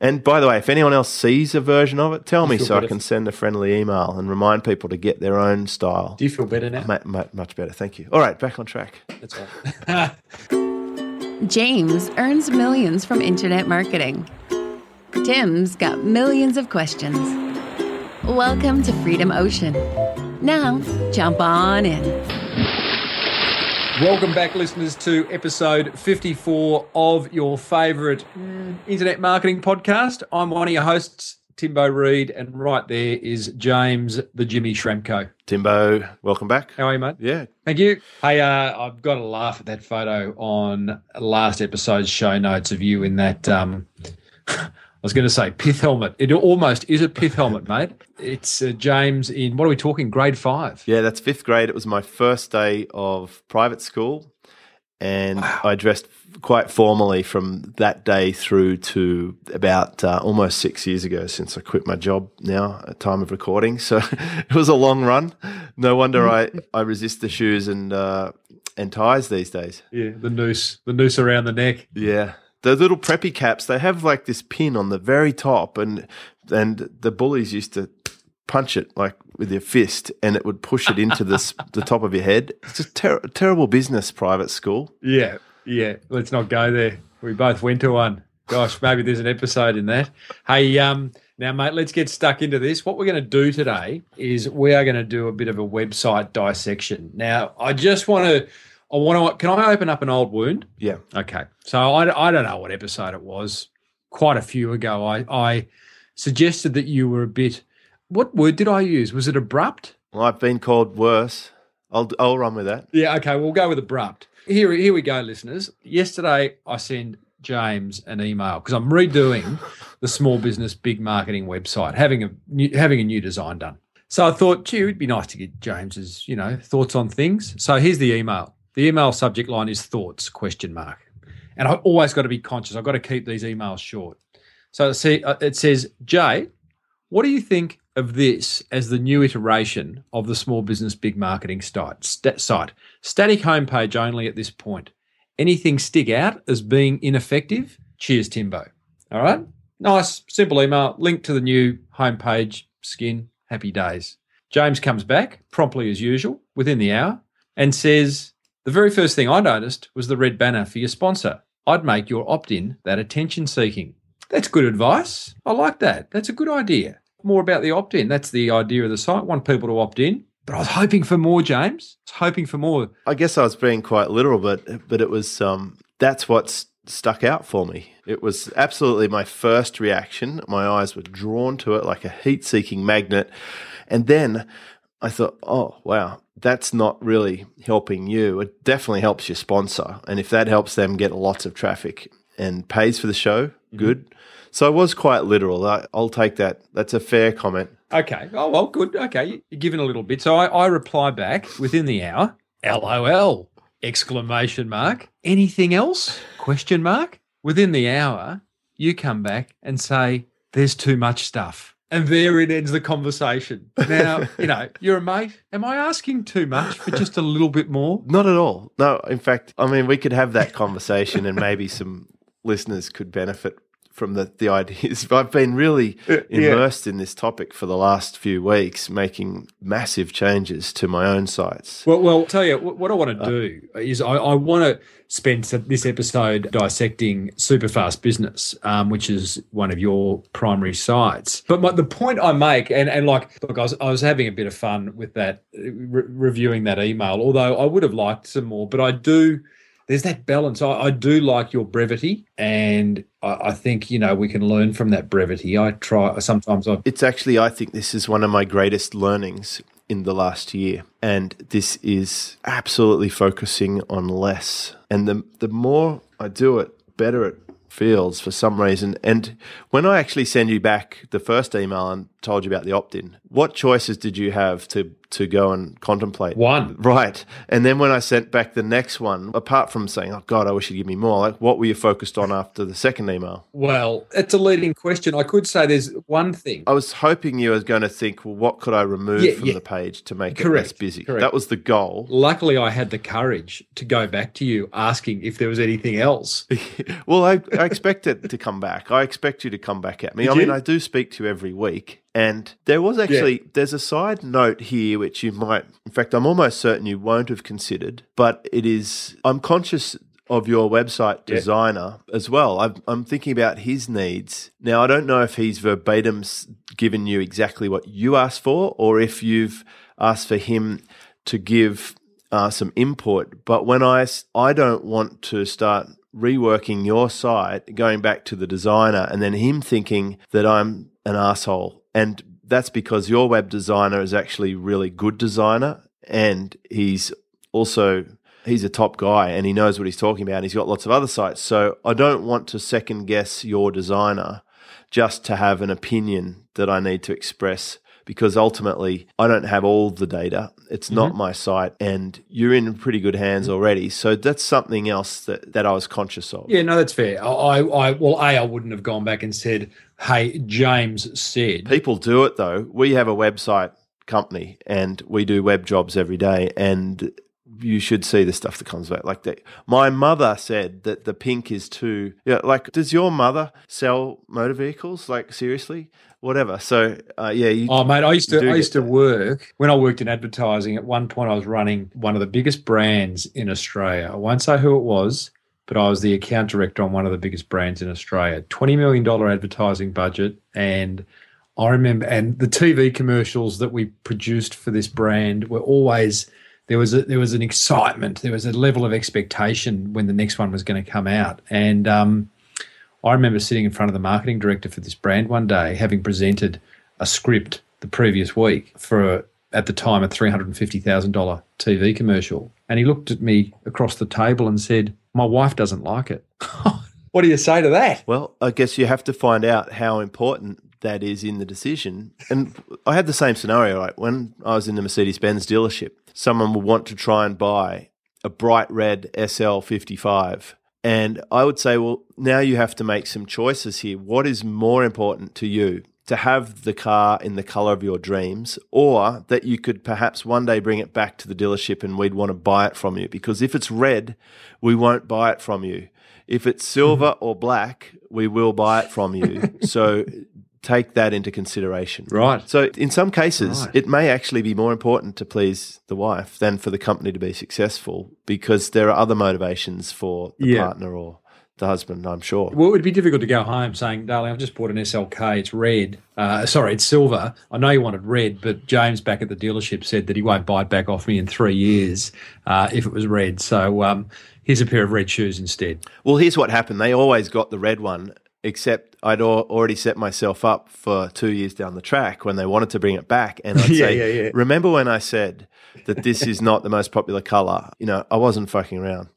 And by the way, if anyone else sees a version of it, tell me feel so I better? can send a friendly email and remind people to get their own style. Do you feel better now? Ma- ma- much better, thank you. All right, back on track. That's right. James earns millions from internet marketing. Tim's got millions of questions. Welcome to Freedom Ocean. Now, jump on in. Welcome back, listeners, to episode 54 of your favourite mm, internet marketing podcast. I'm one of your hosts, Timbo Reid, and right there is James, the Jimmy Schramko. Timbo, welcome back. How are you, mate? Yeah, Thank you. Hey, uh, I've got to laugh at that photo on last episode's show notes of you in that. Um, was going to say pith helmet. It almost is a pith helmet, mate. It's uh, James in what are we talking? Grade five. yeah, that's fifth grade. It was my first day of private school, and I dressed quite formally from that day through to about uh, almost six years ago since I quit my job now at time of recording. So it was a long run. No wonder I, I resist the shoes and uh, and ties these days. Yeah, the noose, the noose around the neck. Yeah. The little preppy caps, they have like this pin on the very top and and the bullies used to punch it like with your fist and it would push it into this the top of your head. It's just ter- terrible business private school. Yeah, yeah. Let's not go there. We both went to one. Gosh, maybe there's an episode in that. Hey, um, now, mate, let's get stuck into this. What we're going to do today is we are going to do a bit of a website dissection. Now, I just want to, I want to, can I open up an old wound? Yeah. Okay. So I, I don't know what episode it was. Quite a few ago, I, I suggested that you were a bit, what word did I use? Was it abrupt? Well, I've been called worse. I'll I'll run with that. Yeah, okay, we'll go with abrupt. Here, here we go, listeners. Yesterday, I sent James an email because I'm redoing the small business big marketing website, having a new, having a new design done. So I thought, gee, it'd be nice to get James's, you know, thoughts on things. So here's the email. The email subject line is thoughts question mark, and I've always got to be conscious. I've got to keep these emails short. So say, uh, it says, Jay, what do you think of this as the new iteration of the small business big marketing site? Site static homepage only at this point. Anything stick out as being ineffective? Cheers, Timbo. All right, nice, simple email. Link to the new homepage. Skin. Happy days. James comes back promptly as usual within the hour and says, "The very first thing I noticed was the red banner for your sponsor. I'd make your opt-in that attention-seeking." That's good advice. I like that. That's a good idea. More about the opt in. That's the idea of the site. Want people to opt in. But I was hoping for more, James. I was hoping for more. I guess I was being quite literal, but but it was um that's what's stuck out for me. It was absolutely my first reaction. My eyes were drawn to it like a heat-seeking magnet, and then I thought, oh wow, that's not really helping you. It definitely helps your sponsor, and if that helps them get lots of traffic and pays for the show, mm-hmm. good. So I was quite literal. I, I'll take that. That's a fair comment. Okay. Oh, well, good. Okay. You're giving a little bit. So I, I reply back within the hour. LOL. Exclamation mark. Anything else? Question mark. Within the hour, you come back and say, there's too much stuff. And there it ends the conversation. Now, you know, you're a mate. Am I asking too much for just a little bit more? Not at all. No, in fact, I mean, we could have that conversation and maybe some listeners could benefit from the, the ideas. I've been really immersed in this topic for the last few weeks, making massive changes to my own sites. Well, well, tell you what, I want to do is I, I want to spend this episode dissecting Superfast Business, um, which is one of your primary sites. But my, the point I make, and, and like, look, I was, I was having a bit of fun with that, uh, re- reviewing that email, although I would have liked some more, but I do. There's that balance. I, I do like your brevity, and I, I think you know we can learn from that brevity. I try sometimes. I It's actually, I think this is one of my greatest learnings in the last year. And this is absolutely focusing on less. And the, the more I do it, better it feels for some reason. And when I actually send you back the first email and told you about the opt in, what choices did you have to, to go and contemplate? One. Right. And then when I sent back the next one, apart from saying, oh God, I wish you'd give me more, like what were you focused on after the second email? well, it's a leading question. I could say there's one thing. I was hoping you were going to think, well, what could I remove Yeah, from yeah. the page to make it less busy? correct. That was the goal. Luckily, I had the courage to go back to you asking if there was anything else. well, I I expect it to come back. I expect you to come back at me. Did I mean, you? I do speak to you every week, and there was actually there's a side note here which you might, in fact, I'm almost certain you won't have considered, but it is. I'm conscious of your website Yeah. designer as well. I'm, I'm thinking about his needs. Now, I don't know if he's verbatim given you exactly what you asked for, or if you've asked for him to give uh, some input. But when I, I don't want to start reworking your site, going back to the designer, and then him thinking that I'm an asshole. And that's because your web designer is actually a really good designer, and he's also he's a top guy and he knows what he's talking about. And he's got lots of other sites, so I don't want to second guess your designer just to have an opinion that I need to express because ultimately I don't have all the data. It's not mm-hmm. my site and you're in pretty good hands mm-hmm. already. So that's something else that, that I was conscious of. Yeah, no, that's fair. I, I well, a, I wouldn't have gone back and said, "Hey, James said." People do it though. We have a website company and we do web jobs every day and you should see the stuff that comes back like that. My mother said that the pink is too yeah, like does your mother sell motor vehicles? Like seriously? Whatever. So uh, yeah, you, Oh, mate, I used to I used to that. work when I worked in advertising. At one point, I was running one of the biggest brands in Australia. I won't say who it was, but I was the account director on one of the biggest brands in Australia. Twenty million dollar advertising budget, and I remember, and the TV commercials that we produced for this brand were always there was a, there was an excitement, there was a level of expectation when the next one was going to come out, and um, I remember sitting in front of the marketing director for this brand one day, having presented a script the previous week for at the time a three hundred and fifty thousand dollar TV commercial, and he looked at me across the table and said, "My wife doesn't like it." what do you say to that? Well, I guess you have to find out how important that is in the decision. And I had the same scenario, right? When I was in the Mercedes Benz dealership, someone would want to try and buy a bright red SL55. And I would say, well, now you have to make some choices here. What is more important to you? To have the car in the color of your dreams, or that you could perhaps one day bring it back to the dealership and we'd want to buy it from you. Because if it's red, we won't buy it from you. If it's silver mm-hmm. or black, we will buy it from you. so take that into consideration. Right. So in some cases, Right. it may actually be more important to please the wife than for the company to be successful because there are other motivations for the Yeah. partner or the husband, I'm sure. Well, it would be difficult to go home saying, "Darling, I've just bought an SLK. It's red. Uh, sorry, it's silver. I know you wanted red, but James back at the dealership said that he won't buy it back off me in three years uh, if it was red. So um, here's a pair of red shoes instead." Well, here's what happened. They always got the red one, except I'd al- already set myself up for two years down the track when they wanted to bring it back. And I'd Yeah, say, yeah, yeah. remember when I said that this is not the most popular color? You know, I wasn't fucking around.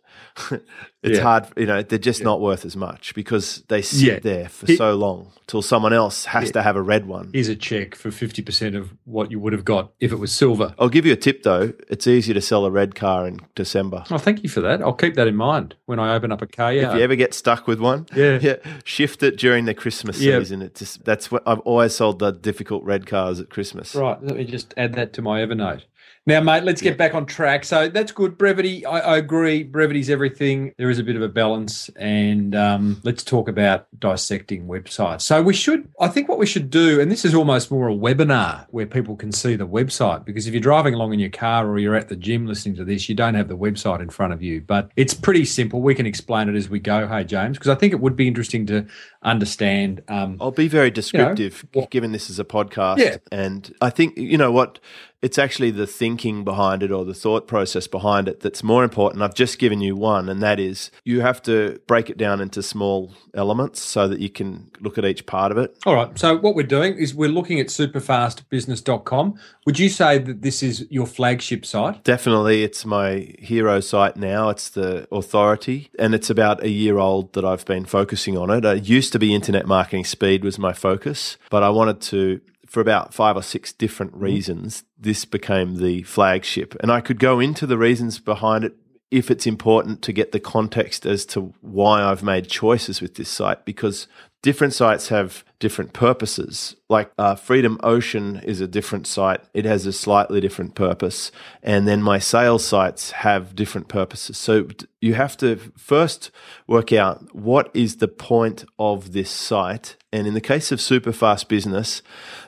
It's Yeah. hard, you know, they're just not worth as much because they sit Yeah. there for He- so long till someone else has to have a red one. Here's a check for fifty percent of what you would have got if it was silver. I'll give you a tip though. It's easier to sell a red car in December. Oh, thank you for that. I'll keep that in mind when I open up a car. Yeah, If you ever get stuck with one, Yeah. yeah, shift it during the Christmas Yeah. season. It just that's what I've always sold the difficult red cars at Christmas. Right. Let me just add that to my Evernote. Now, mate, let's get back on track. So that's good. Brevity, I, I agree. Brevity's everything. There is a bit of a balance. And um, let's talk about dissecting websites. So we should, I think what we should do, and this is almost more a webinar where people can see the website, because if you're driving along in your car or you're at the gym listening to this, you don't have the website in front of you. But it's pretty simple. We can explain it as we go. Hey, James, because I think it would be interesting to understand. Um, I'll be very descriptive, what- given this is a podcast. Yeah. And I think, you know what? It's actually the thinking behind it or the thought process behind it that's more important. I've just given you one, and that is you have to break it down into small elements so that you can look at each part of it. All right. So what we're doing is we're looking at superfastbusiness.com. Would you say that this is your flagship site? Definitely, it's my hero site now. It's the authority, and it's about a year old that I've been focusing on it. It used to be internet marketing speed was my focus, but I wanted to, for about five or six different mm-hmm. reasons, this became the flagship. And I could go into the reasons behind it if it's important to get the context as to why I've made choices with this site, because different sites have different purposes. Like uh, Freedom Ocean is a different site, it has a slightly different purpose. And then my sales sites have different purposes. So you have to first work out what is the point of this site. And in the case of Superfast Business,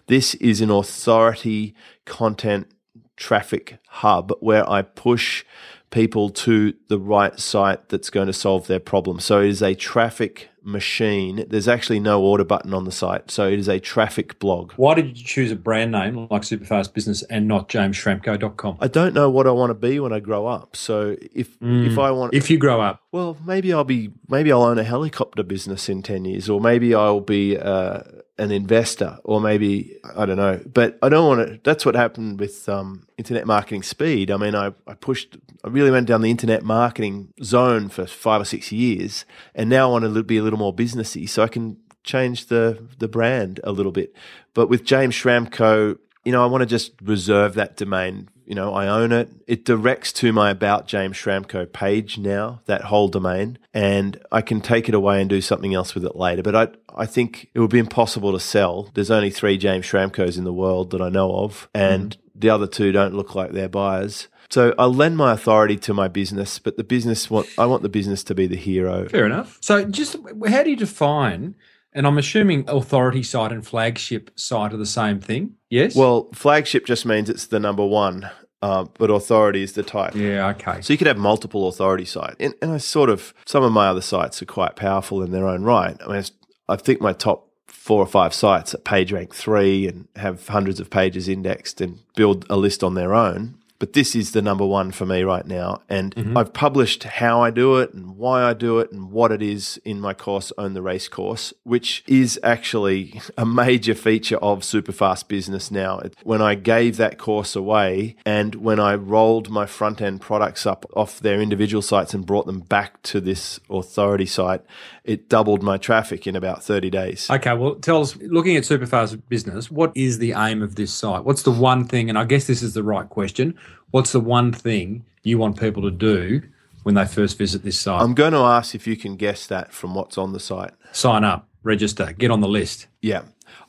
this is an authority content traffic hub where I push people to the right site that's going to solve their problem. So it is a traffic machine. There's actually no order button on the site. So it is a traffic blog. Why did you choose a brand name like Superfast Business and not jamesschramko.com? I don't know what I want to be when I grow up. So if mm. if I want if you grow up, well, maybe I'll be maybe I'll own a helicopter business in 10 years or maybe I'll be uh, an investor or maybe I don't know. But I don't want to that's what happened with um, internet marketing speed. I mean, I, I pushed I really went down the internet marketing zone for 5 or 6 years and now I want to be a little little more businessy, so I can change the the brand a little bit. But with James Schramko, you know, I want to just reserve that domain. You know, I own it. It directs to my About James Schramko page now, that whole domain, and I can take it away and do something else with it later. But I, I think it would be impossible to sell. There's only three James Schramkos in the world that I know of, and mm. the other two don't look like they're buyers. So I lend my authority to my business, but the business want I want the business to be the hero. Fair enough. So just how do you define? And I'm assuming authority site and flagship site are the same thing. Yes. Well, flagship just means it's the number one. Uh, but authority is the type. Yeah, okay. So you could have multiple authority sites. And, and I sort of, some of my other sites are quite powerful in their own right. I mean, I think my top four or five sites at PageRank three and have hundreds of pages indexed and build a list on their own but this is the number one for me right now. And mm-hmm. I've published how I do it and why I do it and what it is in my course, Own the Race course, which is actually a major feature of Superfast Business now. When I gave that course away and when I rolled my front end products up off their individual sites and brought them back to this authority site, it doubled my traffic in about 30 days. Okay, well, tell us, looking at Superfast Business, what is the aim of this site? What's the one thing, and I guess this is the right question, what's the one thing you want people to do when they first visit this site? I'm going to ask if you can guess that from what's on the site. Sign up, register, get on the list. Yeah.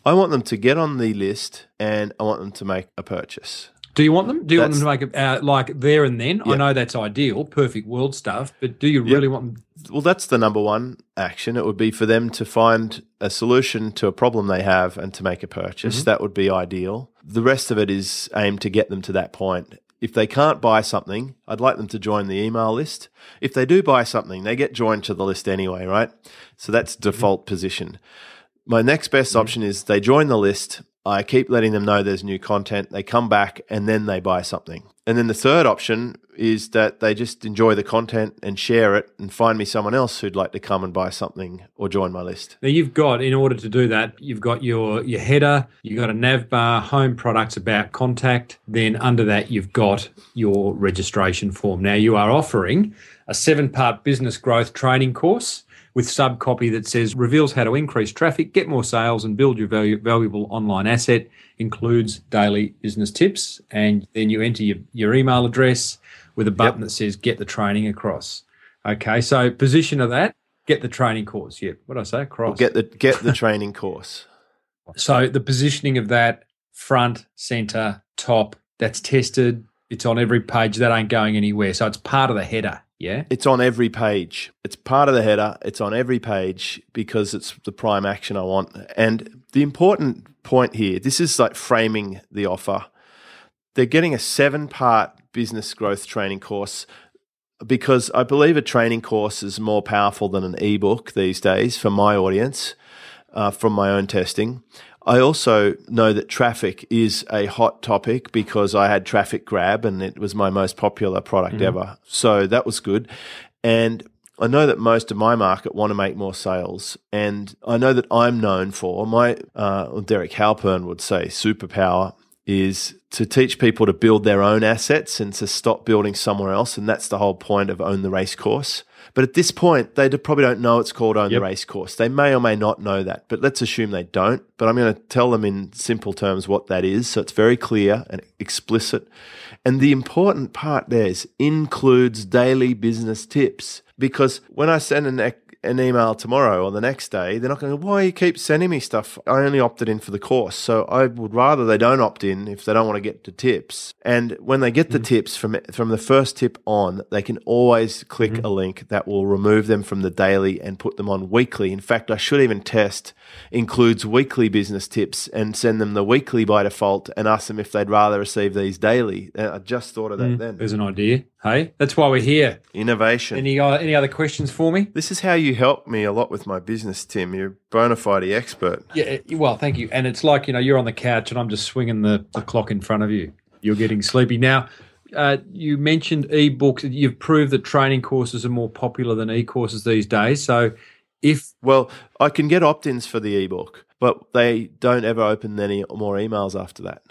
I want them to get on the list and I want them to make a purchase. Do you want them? Do you that's, want them to make it uh, like there and then? I know that's ideal, perfect world stuff, but do you really want them? Well, that's the number one action. It would be for them to find a solution to a problem they have and to make a purchase. Mm-hmm. That would be ideal. The rest of it is aimed to get them to that point. If they can't buy something, I'd like them to join the email list. If they do buy something, they get joined to the list anyway, right? So that's default mm-hmm. position. My next best mm-hmm. option is they join the list I keep letting them know there's new content. They come back and then they buy something. And then the third option is that they just enjoy the content and share it and find me someone else who'd like to come and buy something or join my list. Now you've got in order to do that, you've got your your header, you've got a nav bar, home products about contact, then under that you've got your registration form. Now you are offering a seven-part business growth training course with sub copy that says reveals how to increase traffic, get more sales, and build your value, valuable online asset. Includes daily business tips, and then you enter your, your email address with a button yep. that says get the training across. Okay, so position of that, get the training course. Yeah, what I say, across. Well, get the get the training course. So the positioning of that front, center, top, that's tested. It's on every page. That ain't going anywhere. So it's part of the header. Yeah. It's on every page. It's part of the header. It's on every page because it's the prime action I want. And the important point here this is like framing the offer. They're getting a seven part business growth training course because I believe a training course is more powerful than an ebook these days for my audience, uh, from my own testing. I also know that traffic is a hot topic because I had Traffic Grab and it was my most popular product mm. ever. So that was good. And I know that most of my market want to make more sales. And I know that I'm known for my, uh, Derek Halpern would say, superpower is to teach people to build their own assets and to stop building somewhere else. And that's the whole point of Own the Race course. But at this point, they probably don't know it's called Own yep. the Race course. They may or may not know that, but let's assume they don't. But I'm going to tell them in simple terms what that is. So it's very clear and explicit. And the important part there is includes daily business tips. Because when I send an an email tomorrow or the next day, they're not going to, why you keep sending me stuff? I only opted in for the course. So I would rather they don't opt in if they don't want to get the tips. And when they get the mm-hmm. tips from from the first tip on, they can always click mm-hmm. a link that will remove them from the daily and put them on weekly. In fact, I should even test includes weekly business tips and send them the weekly by default and ask them if they'd rather receive these daily. I just thought of that mm. then. There's an idea. Hey, that's why we're here. Innovation. Any uh, any other questions for me? This is how you help me a lot with my business, Tim. You're a bona fide expert. Yeah. eh, Well, thank you. And it's like you know you're on the couch and I'm just swinging the, the clock in front of you. You're getting sleepy now. Uh, you mentioned ebooks. You've proved that training courses are more popular than e-courses these days. So, if Well, I can get opt ins for the ebook, but they don't ever open any more emails after that.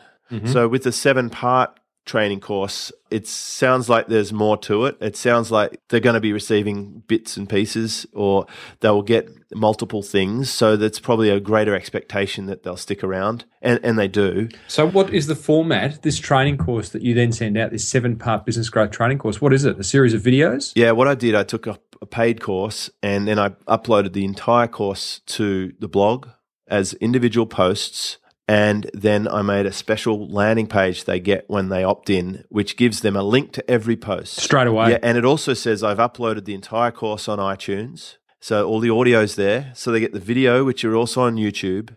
So, with the seven part training course, it sounds like there's more to it. It sounds like they're going to be receiving bits and pieces or they will get multiple things. So, that's probably a greater expectation that they'll stick around, and, and they do. so, what is the format? This training course that you then send out, this seven-part business growth training course. What is it? A series of videos? Yeah, what I did, I took up a paid course and then I uploaded the entire course to the blog as individual posts. And then I made a special landing page they get when they opt in, which gives them a link to every post. Straight away. Yeah, and it also says I've uploaded the entire course on iTunes. So all the audio's there. So they get the video, which are also on YouTube.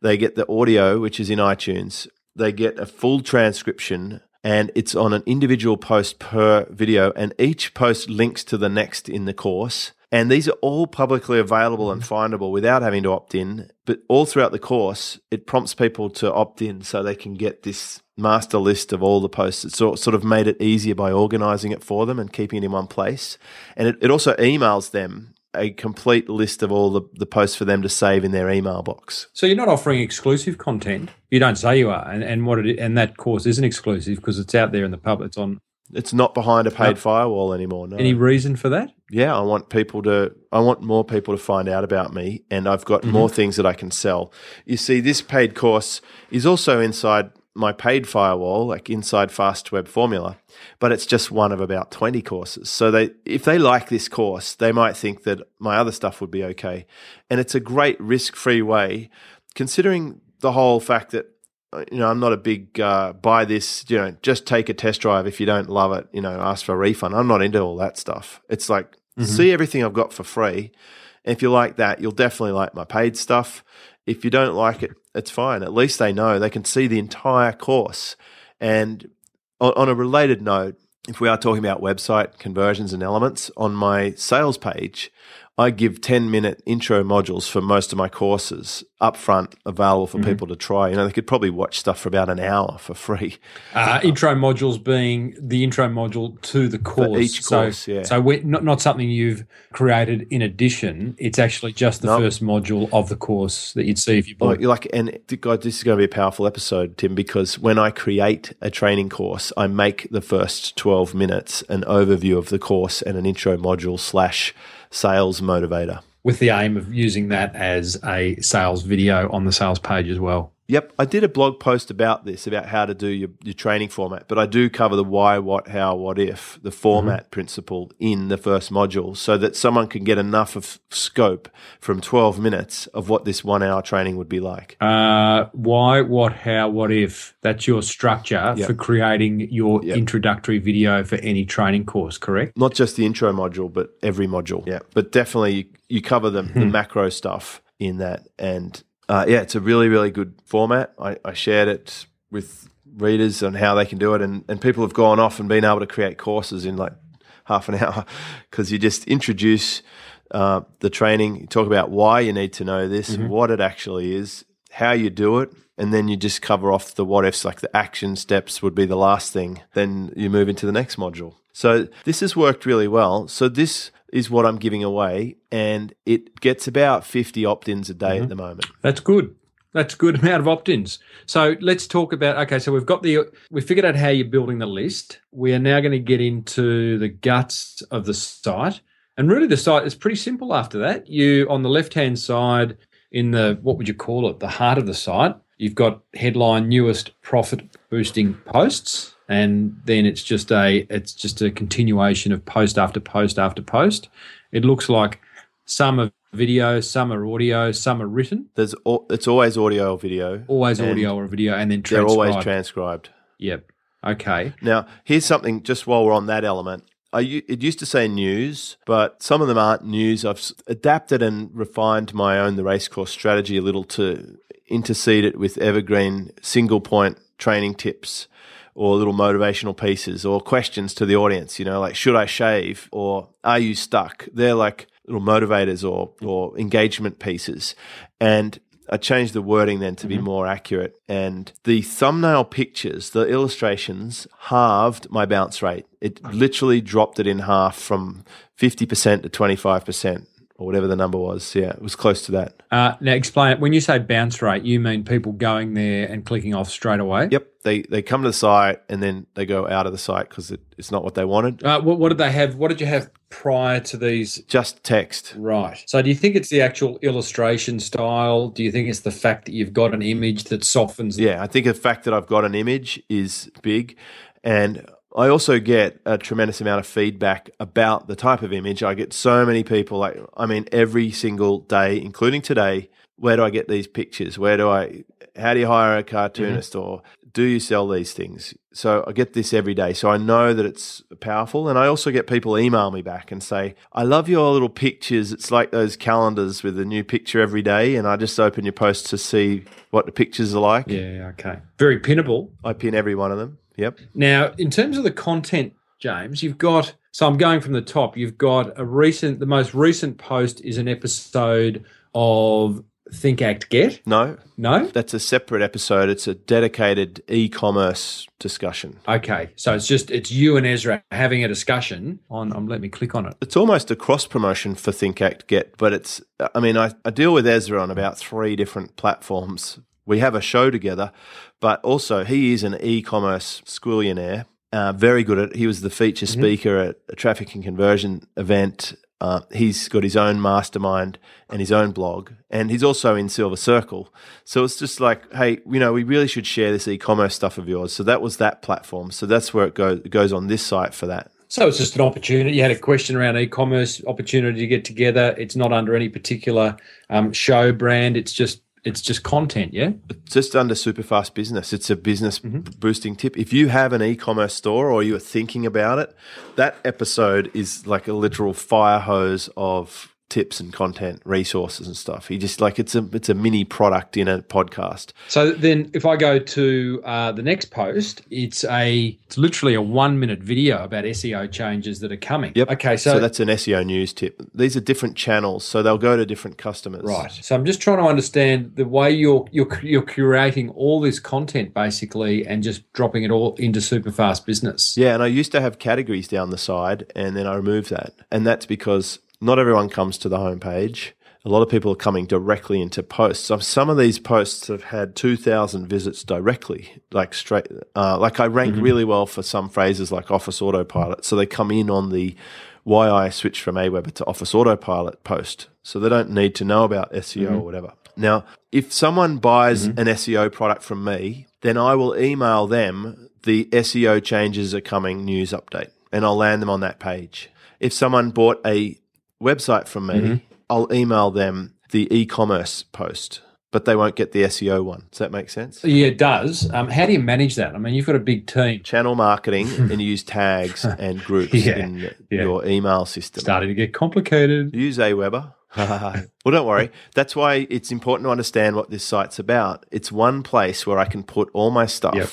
They get the audio, which is in iTunes. They get a full transcription and it's on an individual post per video. And each post links to the next in the course. And these are all publicly available and findable without having to opt in. But all throughout the course, it prompts people to opt in so they can get this master list of all the posts. Sort sort of made it easier by organizing it for them and keeping it in one place. And it, it also emails them a complete list of all the, the posts for them to save in their email box. So you're not offering exclusive content. You don't say you are, and, and what it and that course isn't exclusive because it's out there in the public. It's on. It's not behind a paid Yep. firewall anymore. No. Any reason for that? yeah, I want people to, I want more people to find out about me, and I've got more mm-hmm. things that I can sell. You see, this paid course is also inside my paid firewall, like inside Fast Web Formula, but it's just one of about 20 courses. So they, if they like this course, they might think that my other stuff would be okay. And it's a great risk free way, considering the whole fact that you know, I'm not a big uh, buy this, you know, just take a test drive. If you don't love it, you know, ask for a refund. I'm not into all that stuff. It's like, see everything I've got for free. And if you like that, you'll definitely like my paid stuff. If you don't like it, it's fine. At least they know they can see the entire course. And on, on a related note, if we are talking about website conversions and elements, on my sales page, I give 10 minute intro modules for most of my courses up front, available for people to try. You know, they could probably watch stuff for about an hour for free. Uh, intro modules being the intro module to the course. each So- course, yeah. So we, not not something you've created in addition. It's actually just the No. first module of the course that you'd see if you bought. Like, like, and God, this is going to be a powerful episode, Tim, because when I create a training course, I make the first 12 minutes an overview of the course and an intro module slash sales motivator. with the aim of using that as a sales video on the sales page as well. Yep, I did a blog post about this, about how to do your, your training format, but I do cover the why, what, how, what if, the format principle in the first module so that someone can get enough of scope from 12 minutes of what this one hour training would be like. Uh, why, what, how, what if? That's your structure Yep. for creating your Yep. introductory video for any training course, correct? Not just the intro module, but every module. Yeah, but definitely you, you cover the, the macro stuff in that. And uh, yeah, it's a really, really good format. I, I shared it with readers on how they can do it, and, and people have gone off and been able to create courses in like half an hour because you just introduce uh, the training, you talk about why you need to know this, what it actually is, how you do it, and then you just cover off the what ifs, like the action steps would be the last thing. Then you move into the next module. So this has worked really well. So this is what I'm giving away, and it gets about 50 opt ins a day at mm-hmm. the moment. That's good. That's a good amount of opt-ins. So let's talk about. Okay, so we've got the we figured out how you're building the list. We are now going to get into the guts of the site, and really the site is pretty simple. After that, you on the left hand side in the what would you call it? The heart of the site. You've got headline newest profit boosting posts, and then it's just a it's just a continuation of post after post after post. It looks like Some are video, some are audio, some are written. There's al- it's always audio or video. Always audio or video, and then They're always transcribed. Yep. Okay. Now, here's something just while we're on that element. I, it used to say news, but some of them aren't news. I've adapted and refined my own the racecourse strategy a little to intercede it with evergreen single point training tips or little motivational pieces or questions to the audience, you know, like should I shave or are you stuck? They're like little motivators or or engagement pieces. And I changed the wording then to be mm-hmm. more accurate. And the thumbnail pictures, the illustrations, halved my bounce rate. It literally dropped it in half from 50% to 25%, or whatever the number was. Yeah, it was close to that. Uh, now explain it. When you say bounce rate, you mean people going there and clicking off straight away? Yep. They, they come to the site and then they go out of the site because it, it's not what they wanted. Uh, what, what did they have? What did you have prior to these? Just text. Right. So, do you think it's the actual illustration style? Do you think it's the fact that you've got an image that softens? Yeah, I think the fact that I've got an image is big. And I also get a tremendous amount of feedback about the type of image. I get so many people, like, I mean, every single day, including today, where do I get these pictures? Where do I, how do you hire a cartoonist mm-hmm. or do you sell these things? So I get this every day. So I know that it's powerful. And I also get people email me back and say, I love your little pictures. It's like those calendars with a new picture every day. And I just open your post to see what the pictures are like. Yeah. Okay. Very pinnable. I pin every one of them. Yep. Now, in terms of the content, James, you've got. So I'm going from the top. You've got a recent. The most recent post is an episode of Think Act Get. No, No. that's a separate episode. It's a dedicated e-commerce discussion. Okay. So it's just it's you and Ezra having a discussion on. Um, let me click on it. It's almost a cross promotion for Think Act Get, but it's. I mean, I, I deal with Ezra on about three different platforms. We have a show together, but also he is an e-commerce squillionaire. Uh, very good at. it. He was the feature speaker at a traffic and conversion event. Uh, he's got his own mastermind and his own blog, and he's also in Silver Circle. So it's just like, hey, you know, we really should share this e-commerce stuff of yours. So that was that platform. So that's where it goes. It goes on this site for that. So it's just an opportunity. You had a question around e-commerce opportunity to get together. It's not under any particular um, show brand. It's just it's just content. Yeah. just under Superfast Business. It's a business mm-hmm. b- boosting tip. If you have an e-commerce store or you are thinking about it, that episode is like a literal fire hose of tips and content, resources and stuff. He just like it's a it's a mini product in a podcast. So then, if I go to uh, the next post, it's a it's literally a one minute video about SEO changes that are coming. Yep. Okay. So, So, that's an SEO news tip. These are different channels, so they'll go to different customers. right. So I'm just trying to understand the way you're you're you're curating all this content basically and just dropping it all into Superfast Business. Yeah, and I used to have categories down the side, and then I removed that. And that's because not everyone comes to the homepage. A lot of people are coming directly into posts. So some of these posts have had 2,000 visits directly, like straight. Uh, like I rank mm-hmm. really well for some phrases like Office Autopilot. So they come in on the why I switched from Aweber to Office Autopilot post. So they don't need to know about SEO mm-hmm. or whatever. Now, if someone buys mm-hmm. an SEO product from me, then I will email them the SEO changes are coming news update and I'll land them on that page. If someone bought a website from me, I'll email them the e commerce post, but they won't get the SEO one. Does that make sense? Yeah, it does. Um, how do you manage that? I mean, you've got a big team. Channel marketing and you use tags and groups Yeah, in yeah. your email system. Starting to get complicated. Use Aweber. well, don't worry. That's why it's important to understand what this site's about. It's one place where I can put all my stuff, Yep.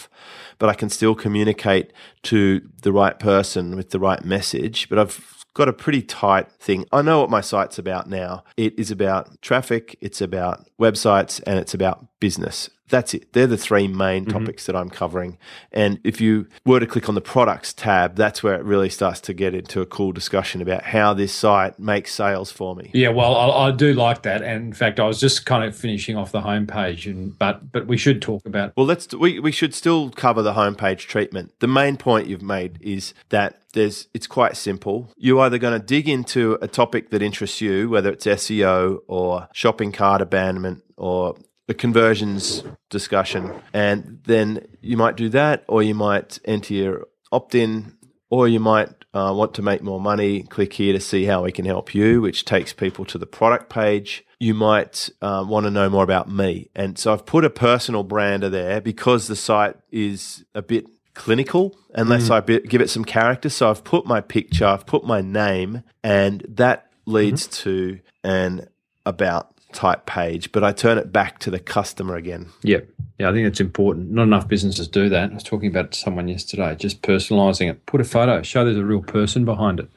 but I can still communicate to the right person with the right message. But I've got a pretty tight thing. I know what my site's about now. It is about traffic, it's about websites, and it's about business. That's it. They're the three main mm-hmm. topics that I'm covering. And if you were to click on the products tab, that's where it really starts to get into a cool discussion about how this site makes sales for me. Yeah, well, I, I do like that, and in fact, I was just kind of finishing off the homepage, and but but we should talk about Well, let's we, we should still cover the homepage treatment. The main point you've made is that there's it's quite simple. You're either going to dig into a topic that interests you, whether it's SEO or shopping cart abandonment or the conversions discussion, and then you might do that, or you might enter your opt-in, or you might uh, want to make more money, click here to see how we can help you, which takes people to the product page. You might uh, want to know more about me. And so I've put a personal brander there because the site is a bit clinical unless I bit, give it some character. So I've put my picture, I've put my name, and that leads to an about type page, but I turn it back to the customer again. Yep. Yeah, I think it's important. Not enough businesses do that. I was talking about someone yesterday, just personalising it. Put a photo, show there's a real person behind it.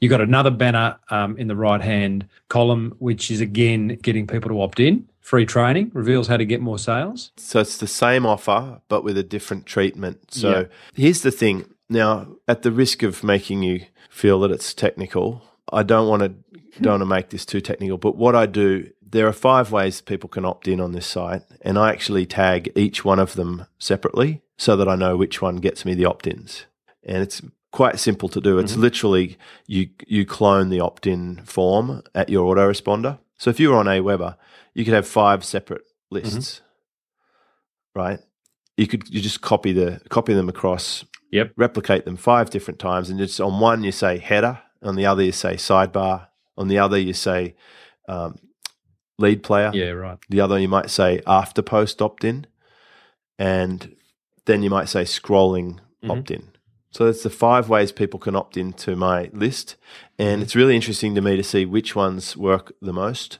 You got another banner um, in the right hand column, which is again getting people to opt in. Free training reveals how to get more sales. So it's the same offer, but with a different treatment. So Yeah. here's the thing. Now, at the risk of making you feel that it's technical, I don't want to don't want to make this too technical. But what I do, there are five ways people can opt in on this site, and I actually tag each one of them separately so that I know which one gets me the opt-ins. And it's quite simple to do. It's literally you you clone the opt-in form at your autoresponder. So if you were on Aweber, you could have five separate lists right? You could you just copy the copy them across, Yep. replicate them five different times, and just on one you say header, on the other you say sidebar, on the other you say um, lead player, Yeah, right. the other you might say after post opt in, and then you might say scrolling Mhm. opt in. So it's the five ways people can opt into my list, and it's really interesting to me to see which ones work the most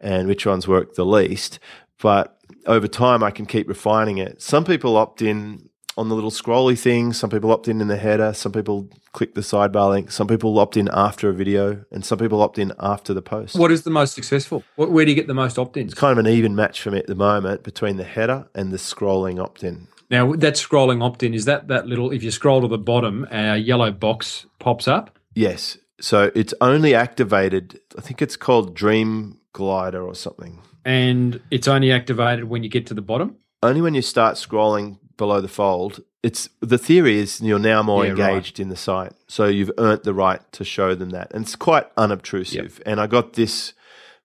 and which ones work the least. But over time, I can keep refining it. Some people opt in on the little scrolly thing. Some people opt in in the header. Some people click the sidebar link. Some people opt in after a video, and some people opt in after the post. What is the most successful? Where do you get the most opt-ins? It's kind of an even match for me at the moment between the header and the scrolling opt in. Now that scrolling opt-in is that that little. If you scroll to the bottom, a yellow box pops up. Yes. So it's only activated, I think it's called Dream Glider or something. and it's only activated when you get to the bottom. Only when you start scrolling below the fold, it's the theory is you're now more Yeah, right. engaged in the site. So you've earned the right to show them that. And it's quite unobtrusive. And I got this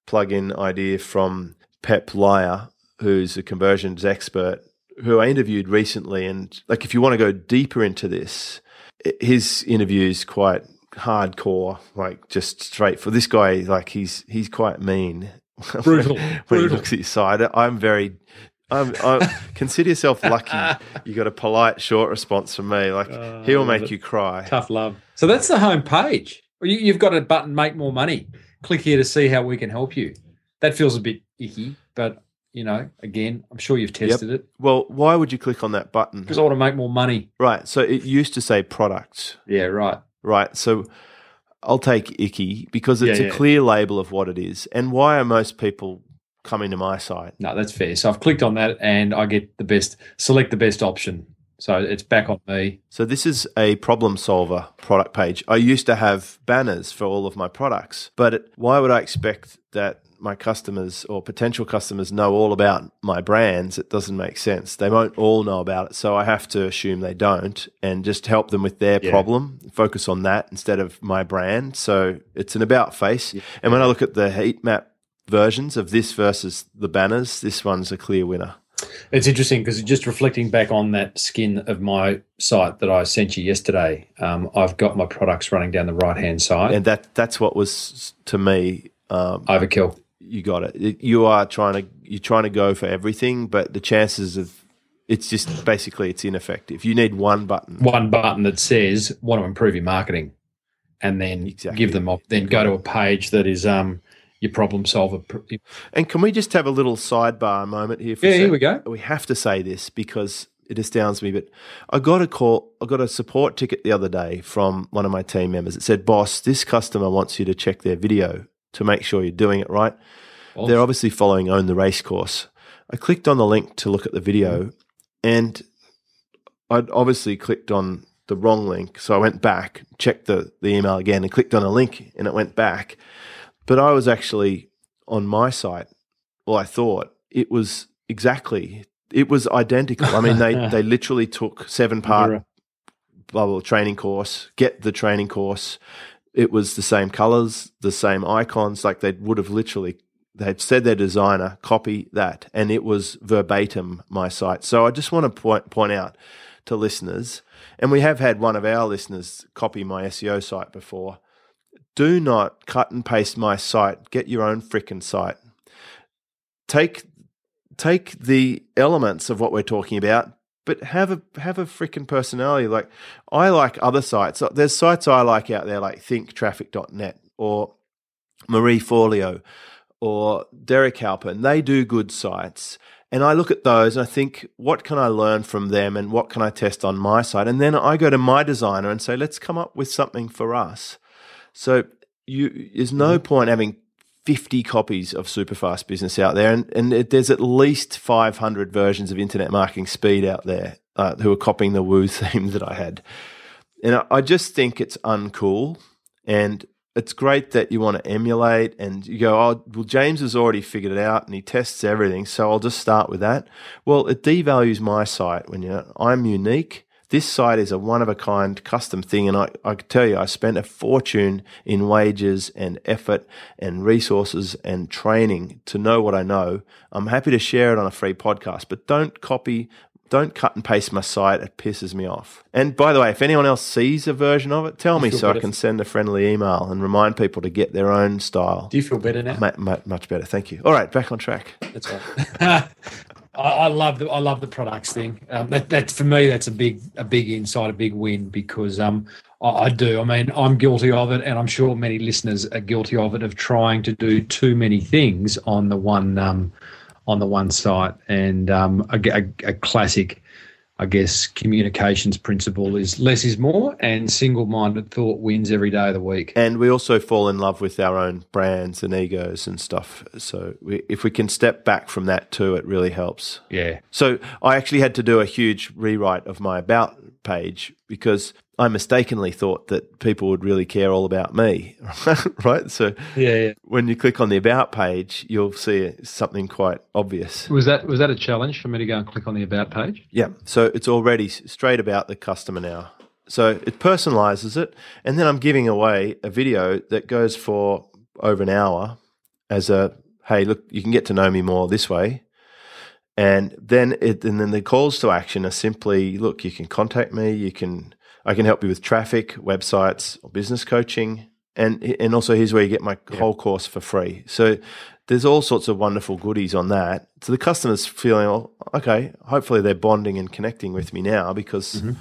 plugin idea from Peep Laja, who's a conversions expert, who I interviewed recently. And like, if you want to go deeper into this, his interview is quite hardcore, like just straight for this guy. Like he's he's quite mean. Brutal, when he looks at your side. I'm very. I'm, I'm consider yourself lucky. You got a polite, short response from me. Like Oh, he'll make it. you cry. Tough love. So that's the home page. You, you've got a button, make more money. Click here to see how we can help you. That feels a bit icky, but you know, again, I'm sure you've tested it Well, why would you click on that button? because I want to make more money. Right. So it used to say products. Yeah, right. Right. So I'll take icky because it's Yeah, a clear label of what it is. And why are most people coming to my site? No, that's fair. So I've clicked on that and I get the best, select the best option. So it's back on me. So this is a problem solver product page. I used to have banners for all of my products, but it, why would I expect that my customers or potential customers know all about my brands? It doesn't make sense. They won't all know about it, so I have to assume they don't and just help them with their Yeah. problem, focus on that instead of my brand. So it's an about face. And when I look at the heat map versions of this versus the banners, this one's a clear winner. It's interesting because just reflecting back on that skin of my site that I sent you yesterday, um, I've got my products running down the right hand side. And that that's what was to me um, Overkill. you got it. You are trying to you're trying to go for everything, but the chances of it's just basically it's ineffective. You need one button. One button that says want to improve your marketing, and then Exactly. give them op- then go to a page that is um your problem solver. And can we just have a little sidebar moment here? For Yeah, here we go. We have to say this because it astounds me. But I got a call. I got a support ticket the other day from one of my team members. It said, "Boss, this customer wants you to check their video to make sure you're doing it right." Boss. They're obviously following Own the Race course. I clicked on the link to look at the video, and I'd obviously clicked on the wrong link. So I went back, checked the, the email again, and clicked on a link, and it went back. But I was actually on my site. Well, I thought it was exactly, it was identical. I mean, they, they literally took seven part blah training course, get the training course. It was the same colors, the same icons, like they would have literally they'd said their designer, copy that, and it was verbatim my site. So I just want to point point out to listeners, and we have had one of our listeners copy my SEO site before. Do not cut and paste my site. Get your own frickin' site. Take take the elements of what we're talking about, but have a have a freaking personality. Like I like other sites. Uh, there's sites I like out there like thinktraffic.net or Marie Forleo or Derek Halpern. They do good sites. And I look at those and I think, what can I learn from them and what can I test on my site? And then I go to my designer and say, let's come up with something for us. So you, there's no mm-hmm. point having 50 copies of Superfast Business out there, and, and it, there's at least 500 versions of Internet Marketing Speed out there uh, who are copying the Woo theme that I had. And I, I just think it's uncool. And it's great that you want to emulate and you go, oh, well, James has already figured it out and he tests everything, so I'll just start with that. Well, it devalues my site when you know, I'm unique. This site is a one of a kind custom thing, and I, I can tell you, I spent a fortune in wages and effort and resources and training to know what I know. I'm happy to share it on a free podcast, but don't copy don't cut and paste my site. It pisses me off. And by the way, if anyone else sees a version of it, tell me so I can send a friendly email and remind people to get their own style. Do you feel better now? Ma- ma- much better. Thank you. All right, back on track. That's right. I, I, love the I love the products thing. Um, that, that for me, that's a big a big insight, a big win because um, I, I, do. I mean, I'm guilty of it, and I'm sure many listeners are guilty of it of trying to do too many things on the one um, on the one site. And um, a, a, a, classic, I guess, communications principle is less is more, and single minded thought wins every day of the week. And we also fall in love with our own brands and egos and stuff. So we, if we can step back from that too, it really helps. Yeah. So I actually had to do a huge rewrite of my about page because I mistakenly thought that people would really care all about me, right? So yeah, yeah, when you click on the about page, you'll see something quite obvious. Was that was that a challenge for me to go and click on the about page? Yeah. So it's already straight about the customer now. So it personalizes it, and then I'm giving away a video that goes for over an hour as a hey, look, you can get to know me more this way. And then it, and then the calls to action are simply, look, you can contact me, you can I can help you with traffic, websites, or business coaching. And, and also, here's where you get my yeah. whole course for free. So there's all sorts of wonderful goodies on that. So the customer's feeling, oh, okay, hopefully they're bonding and connecting with me now because mm-hmm.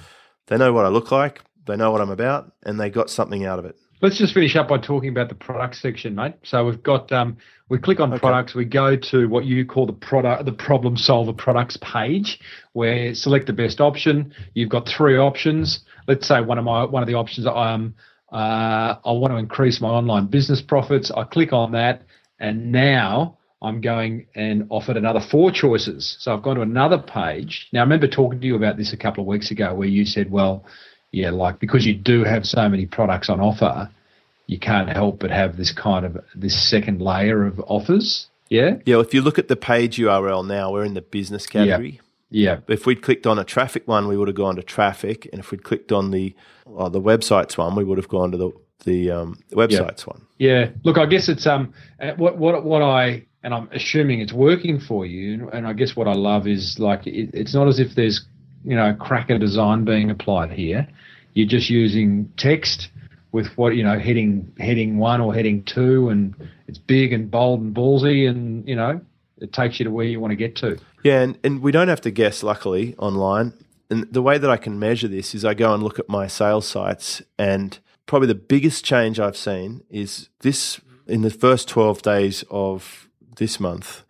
they know what I look like, they know what I'm about, and they got something out of it. Let's just finish up by talking about the product section, mate. So we've got um, we click on okay. products, we go to what you call the product, the problem solver products page, where select the best option. You've got three options. Let's say one of my one of the options um uh, I want to increase my online business profits. I click on that, and now I'm going and offered another four choices. So I've gone to another page. Now I remember talking to you about this a couple of weeks ago, where you said, well yeah, like because you do have so many products on offer, you can't help but have this kind of this second layer of offers. Yeah. Yeah. If you look at the page URL now, we're in the business category. Yeah. yeah. If we'd clicked on a traffic one, we would have gone to traffic, and if we'd clicked on the uh, the websites one, we would have gone to the the um, websites yeah. one. Yeah. Look, I guess it's um uh, what what what I and I'm assuming it's working for you, and I guess what I love is like it, it's not as if there's you know cracker design being applied here. You're just using text with what you know heading heading one or heading two, and it's big and bold and ballsy, and you know it takes you to where you want to get to. Yeah, and, and we don't have to guess. Luckily, online, and the way that I can measure this is I go and look at my sales sites, and probably the biggest change I've seen is this in the first twelve days of this month.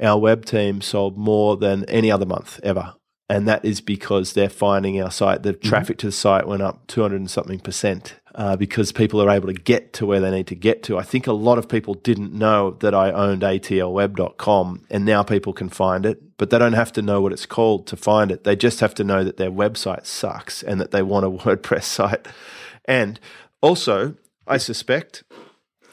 Our web team sold more than any other month ever and that is because they're finding our site. The mm-hmm. traffic to the site went up 200 and something percent uh, because people are able to get to where they need to get to. I think a lot of people didn't know that I owned atlweb.com, and now people can find it, but they don't have to know what it's called to find it. They just have to know that their website sucks and that they want a WordPress site. And also, I suspect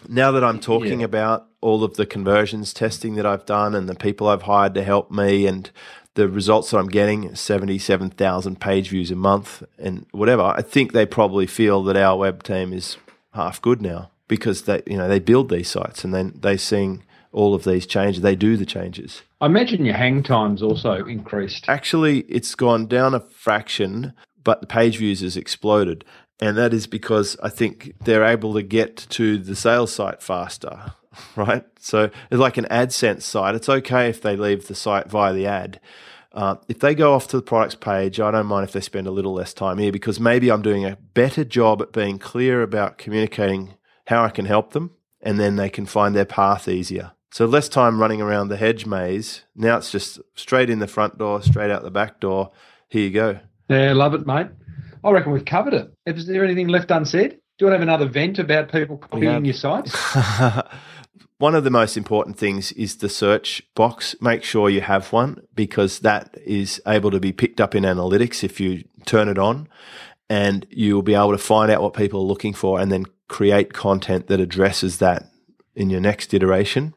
now that I'm talking yeah. about all of the conversions testing that I've done and the people I've hired to help me and the results that I'm getting, 77,000 page views a month and whatever, I think they probably feel that our web team is half good now because they, you know, they build these sites and then they seeing all of these changes. They do the changes. I imagine your hang times also increased. Actually, it's gone down a fraction, but the page views has exploded. And that is because I think they're able to get to the sales site faster, right? So it's like an AdSense site. It's okay if they leave the site via the ad. Uh, if they go off to the products page, I don't mind if they spend a little less time here because maybe I'm doing a better job at being clear about communicating how I can help them, and then they can find their path easier. So less time running around the hedge maze. Now it's just straight in the front door, straight out the back door. Here you go. Yeah, love it, mate. I reckon we've covered it. Is there anything left unsaid? Do you want to have another vent about people copying your sites? one of the most important things is the search box. Make sure you have one because that is able to be picked up in analytics if you turn it on and you'll be able to find out what people are looking for and then create content that addresses that in your next iteration.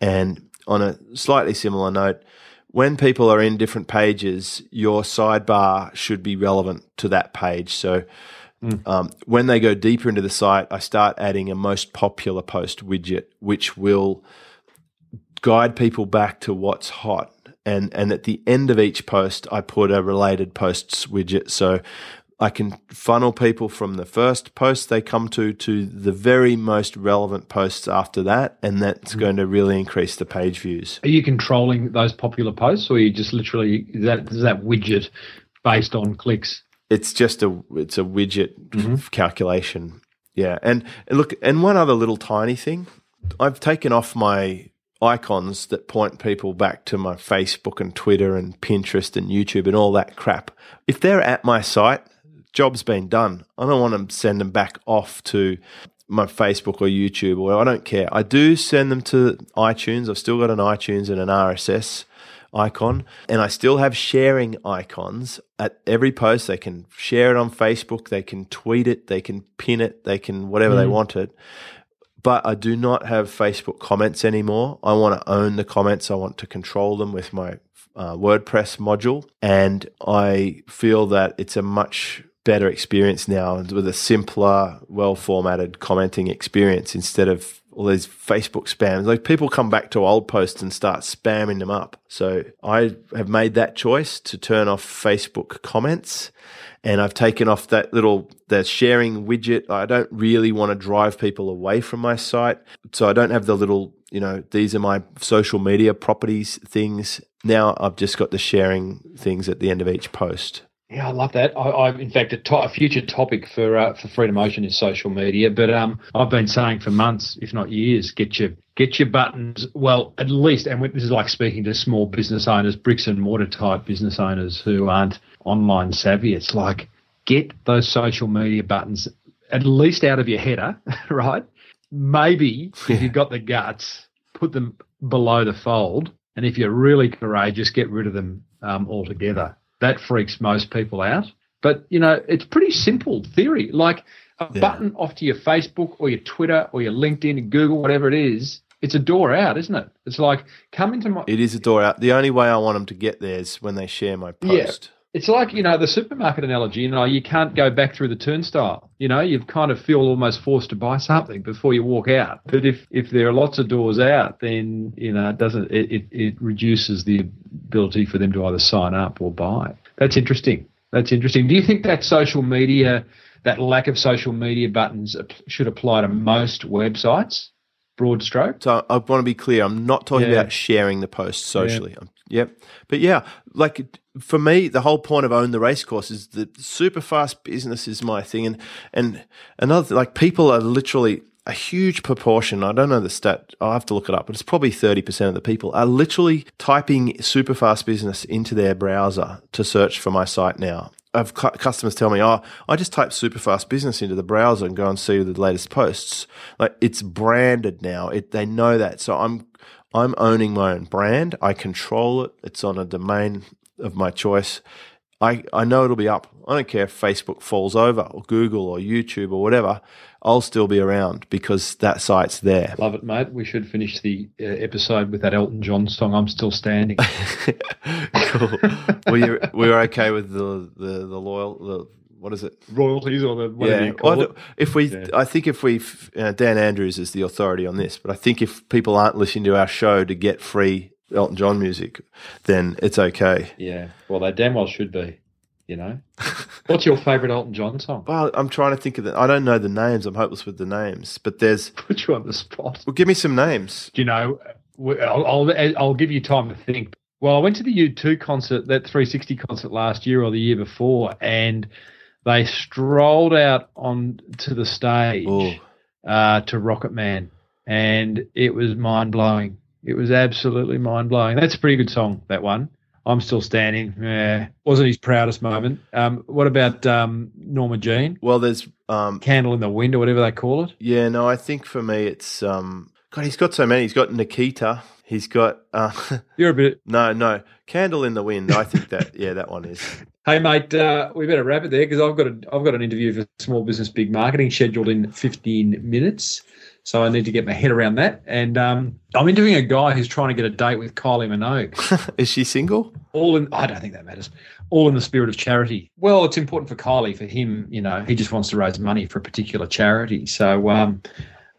And on a slightly similar note, when people are in different pages, your sidebar should be relevant to that page. So Mm. Um, when they go deeper into the site, I start adding a most popular post widget, which will guide people back to what's hot. And and at the end of each post, I put a related posts widget, so I can funnel people from the first post they come to to the very most relevant posts after that, and that's mm. going to really increase the page views. Are you controlling those popular posts, or are you just literally that is that widget based on clicks? It's just a it's a widget mm-hmm. calculation. Yeah, and, and look, and one other little tiny thing, I've taken off my icons that point people back to my Facebook and Twitter and Pinterest and YouTube and all that crap. If they're at my site, job's been done. I don't want to send them back off to my Facebook or YouTube or I don't care. I do send them to iTunes. I've still got an iTunes and an RSS icon. And I still have sharing icons at every post. They can share it on Facebook, they can tweet it, they can pin it, they can whatever mm. they want it. But I do not have Facebook comments anymore. I want to own the comments. I want to control them with my uh, WordPress module. And I feel that it's a much better experience now with a simpler, well formatted commenting experience instead of all these Facebook spams. Like people come back to old posts and start spamming them up. So I have made that choice to turn off Facebook comments and I've taken off that little the sharing widget. I don't really want to drive people away from my site. So I don't have the little, you know, these are my social media properties things. Now I've just got the sharing things at the end of each post. Yeah, I love that. I, I in fact, a, to, a future topic for uh, for Freedom Ocean is social media. But um, I've been saying for months, if not years, get your get your buttons. Well, at least, and this is like speaking to small business owners, bricks and mortar type business owners who aren't online savvy. It's like get those social media buttons at least out of your header, right? Maybe if you've got the guts, put them below the fold, and if you're really courageous, get rid of them um, altogether that freaks most people out. But, you know, it's pretty simple theory. Like a yeah. button off to your Facebook or your Twitter or your LinkedIn, Google, whatever it is, it's a door out, isn't it? It's like come into my. It is a door out. The only way I want them to get there is when they share my post. Yeah. It's like, you know, the supermarket analogy, you know, you can't go back through the turnstile. You know, you kind of feel almost forced to buy something before you walk out. But if, if there are lots of doors out, then, you know, it doesn't, it, it, it reduces the ability for them to either sign up or buy. That's interesting. That's interesting. Do you think that social media, that lack of social media buttons should apply to most websites? broad stroke. So I want to be clear. I'm not talking yeah. about sharing the post socially. Yeah. Yep. But yeah, like for me, the whole point of own the racecourse is that super fast business is my thing, and and another like people are literally a huge proportion. I don't know the stat. I'll have to look it up, but it's probably thirty percent of the people are literally typing super fast business into their browser to search for my site now. I've customers tell me, "Oh, I just type super fast business into the browser and go and see the latest posts." Like it's branded now. It they know that. So I'm I'm owning my own brand. I control it. It's on a domain of my choice. I, I know it'll be up. I don't care if Facebook falls over or Google or YouTube or whatever. I'll still be around because that site's there. Love it, mate. We should finish the uh, episode with that Elton John song. I'm still standing. cool. well, you're, we're okay with the, the, the loyal the what is it? royalties or the whatever yeah, you call I it. if we, Yeah. I think if we, uh, Dan Andrews is the authority on this, but I think if people aren't listening to our show to get free Elton John music, then it's okay. Yeah, well, they damn well should be. You know, what's your favourite Elton John song? Well, I'm trying to think of the. I don't know the names. I'm hopeless with the names, but there's. Put you on the spot. Well, give me some names. Do you know? w- I'll, I'll I'll give you time to think. Well, I went to the U2 concert, that 360 concert last year or the year before, and they strolled out on to the stage uh, to Rocket Man, and it was mind blowing. It was absolutely mind blowing. That's a pretty good song. That one. I'm still standing. Yeah, wasn't his proudest moment. Um, what about um, Norma Jean? well, there's. Um, Candle in the Wind or whatever they call it. yeah, no, I think for me it's. Um, God, he's got so many. He's got Nikita. He's got. Uh, You're a bit. no, no, Candle in the Wind. I think that. Yeah, that one is. Hey mate, uh, we better wrap it there because I've got a I've got an interview for Small Business Big Marketing scheduled in 15 minutes, so I need to get my head around that. And um, I'm interviewing a guy who's trying to get a date with Kylie Minogue. is she single? All in I don't think that matters. All in the spirit of charity. Well, it's important for Kylie. For him, you know, he just wants to raise money for a particular charity. So um,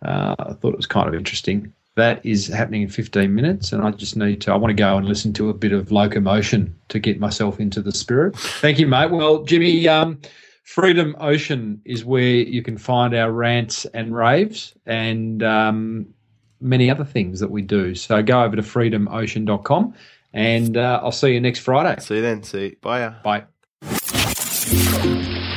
uh, I thought it was kind of interesting. That is happening in 15 minutes, and I just need to. I want to go and listen to a bit of locomotion to get myself into the spirit. Thank you, mate. Well, Jimmy, um, Freedom Ocean is where you can find our rants and raves and um, many other things that we do. So go over to freedomocean.com, and uh, I'll see you next Friday. See you then. See. you. Bye. Bye.